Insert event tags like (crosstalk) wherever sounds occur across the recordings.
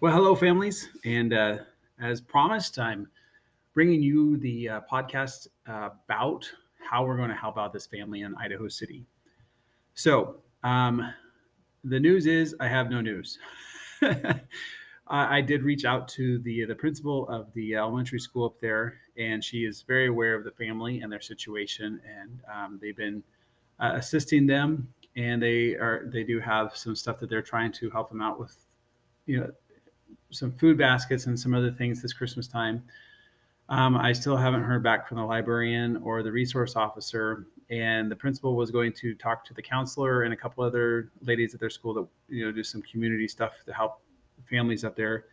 Well, hello, families. And uh, as promised, I'm bringing you the uh, podcast uh, about how we're going to help out this family in Idaho City. So, um, the news is I have no news. (laughs) I did reach out to the the principal of the elementary school up there, and she is very aware of the family and their situation, and um, they've been uh, assisting them, and they are they do have some stuff that they're trying to help them out with, you know, some food baskets and some other things this Christmas time. Um, I still haven't heard back from the librarian or the resource officer, and the principal was going to talk to the counselor and a couple other ladies at their school that you know do some community stuff to help families up there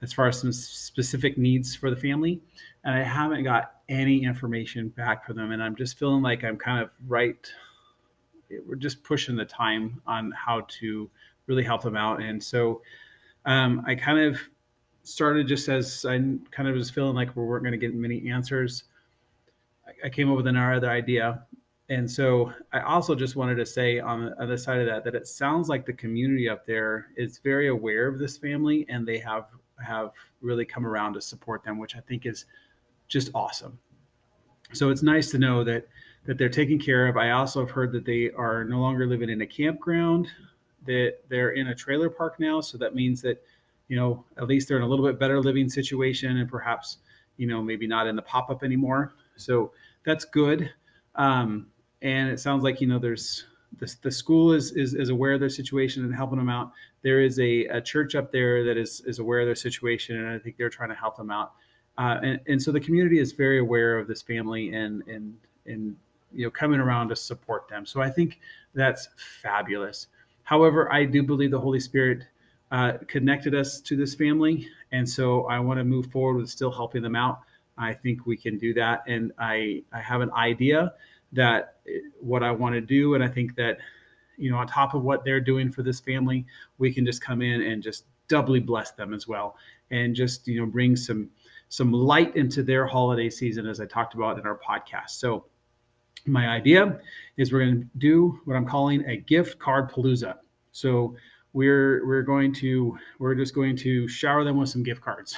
as far as some specific needs for the family. And I haven't got any information back from them, and I'm just feeling like I'm kind of right. We're just pushing the time on how to really help them out, and so um, I kind of started just as I kind of was feeling like we weren't going to get many answers. I, I came up with another idea. And so I also just wanted to say on the other side of that that it sounds like the community up there is very aware of this family and they have have really come around to support them, which I think is just awesome. So it's nice to know that that they're taken care of. I also have heard that they are no longer living in a campground that they're in a trailer park now. So that means that, you know, at least they're in a little bit better living situation and perhaps, you know, maybe not in the pop up anymore. So that's good. Um, and it sounds like, you know, there's the, the school is, is, is aware of their situation and helping them out. There is a, a church up there that is, is aware of their situation. And I think they're trying to help them out. Uh, and, and so the community is very aware of this family and, and, and, you know, coming around to support them. So I think that's fabulous. However, I do believe the Holy Spirit uh, connected us to this family. And so I want to move forward with still helping them out. I think we can do that. And I, I have an idea that eh, what I want to do. And I think that, you know, on top of what they're doing for this family, we can just come in and just doubly bless them as well. And just, you know, bring some, some light into their holiday season, as I talked about in our podcast. So my idea is we're going to do what I'm calling a gift card palooza. So we're we're going to we're just going to shower them with some gift cards.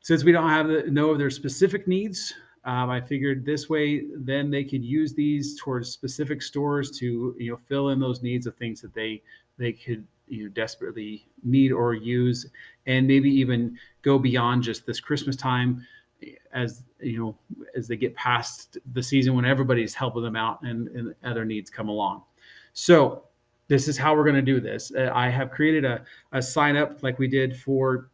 Since we don't have the, know of their specific needs, um, I figured this way then they could use these towards specific stores to you know fill in those needs of things that they they could you know desperately need or use, and maybe even go beyond just this Christmas time as you know as they get past the season when everybody's helping them out and, and other needs come along so this is how we're going to do this. Uh, i have created a, a sign up like we did for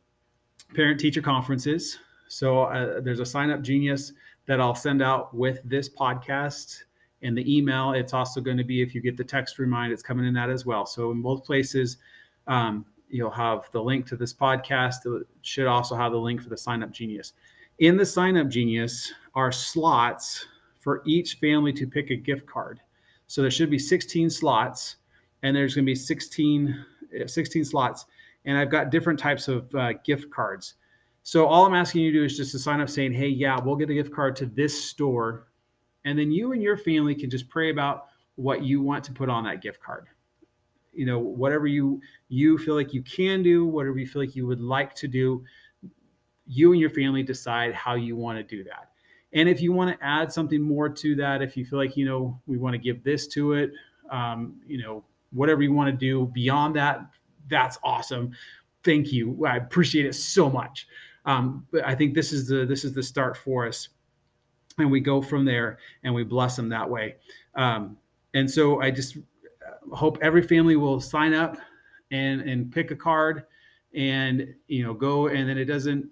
parent teacher conferences. So uh, there's a sign up genius that i'll send out with this podcast and the email. It's also going to be if you get the text remind it's coming in that as well. So in both places um, you'll have the link to this podcast. It should also have the link for the sign up genius. In the sign up genius are slots for each family to pick a gift card. So there should be 16 slots, and there's going to be 16, 16 slots. And I've got different types of uh, gift cards. So all I'm asking you to do is just to sign up saying, hey, yeah, we'll get a gift card to this store. And then you and your family can just pray about what you want to put on that gift card. You know, whatever you you feel like you can do, whatever you feel like you would like to do, you and your family decide how you want to do that. And if you want to add something more to that, if you feel like, you know, we want to give this to it, um, you know, whatever you want to do beyond that, that's awesome. Thank you. I appreciate it so much. Um, but I think this is the this is the start for us, and we go from there and we bless them that way. Um, and so I just hope every family will sign up and and pick a card, and you know go and then it doesn't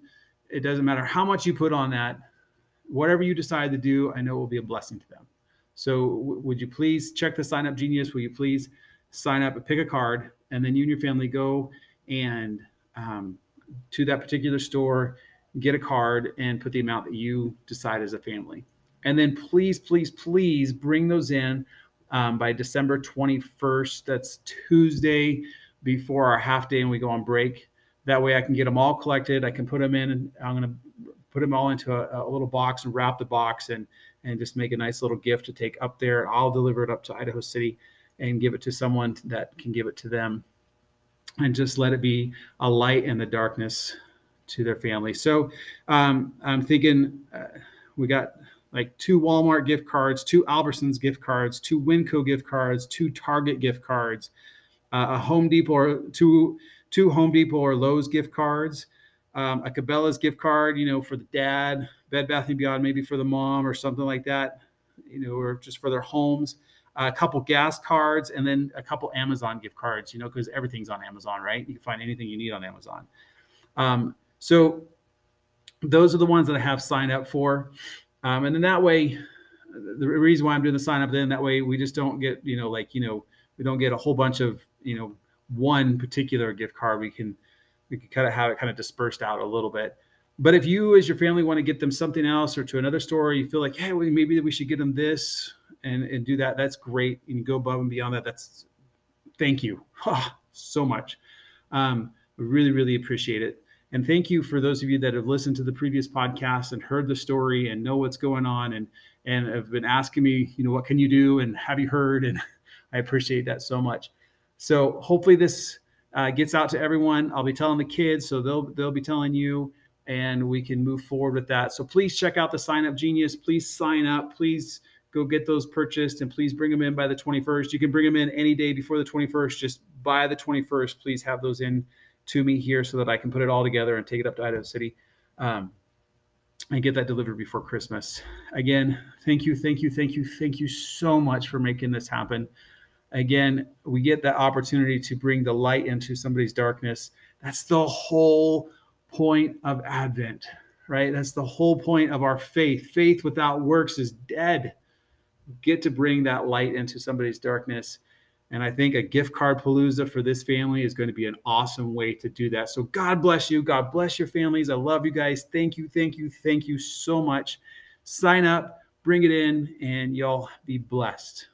it doesn't matter how much you put on that. Whatever you decide to do, I know it will be a blessing to them. So w- would you please check the sign up genius? Will you please sign up and pick a card, and then you and your family go and um, to that particular store, get a card, and put the amount that you decide as a family. And then please, please, please bring those in um, by December 21st. That's Tuesday before our half day and we go on break. That way I can get them all collected. I can put them in and I'm going to put them all into a, a, little box and wrap the box and, and just make a nice little gift to take up there. I'll deliver it up to Idaho City and give it to someone that can give it to them. and just let it be a light in the darkness to their family. So um, I'm thinking uh, we got like two Walmart gift cards, two Albertsons gift cards, two Winco gift cards, two Target gift cards, uh, a Home Depot or two two Home Depot or Lowe's gift cards, um, a Cabela's gift card, you know, for the dad, Bed Bath and Beyond, maybe for the mom or something like that, you know, or just for their homes. A couple gas cards and then a couple Amazon gift cards, you know, because everything's on Amazon, right? You can find anything you need on Amazon. Um, so those are the ones that I have signed up for. Um, and then that way, the reason why I'm doing the sign up then that way we just don't get, you know, like, you know, we don't get a whole bunch of, you know, one particular gift card. We can, we can kind of have it kind of dispersed out a little bit. But if you, as your family, want to get them something else or to another store, you feel like, hey, well, maybe we should get them this and, and do that. That's great. And you go above and beyond that. That's thank you (laughs) oh, so much. Um, I really, really appreciate it. And thank you for those of you that have listened to the previous podcast and heard the story and know what's going on and and have been asking me, you know, what can you do and have you heard? And (laughs) I appreciate that so much. So hopefully this uh, gets out to everyone. I'll be telling the kids, so they'll they'll be telling you, and we can move forward with that. So please check out the Sign Up Genius. Please sign up. Please go get those purchased, and please bring them in by the 21st. You can bring them in any day before the 21st. Just by the 21st, please have those in to me here so that I can put it all together and take it up to Idaho City um, and get that delivered before Christmas. Again, thank you, thank you, thank you, thank you so much for making this happen. Again, we get that opportunity to bring the light into somebody's darkness. That's the whole point of Advent, right? That's the whole point of our faith. Faith without works is dead. Get to bring that light into somebody's darkness and I think a gift card palooza for this family is going to be an awesome way to do that. So God bless you. God bless your families. I love you guys. Thank you, thank you, thank you so much. Sign up, bring it in, and y'all be blessed.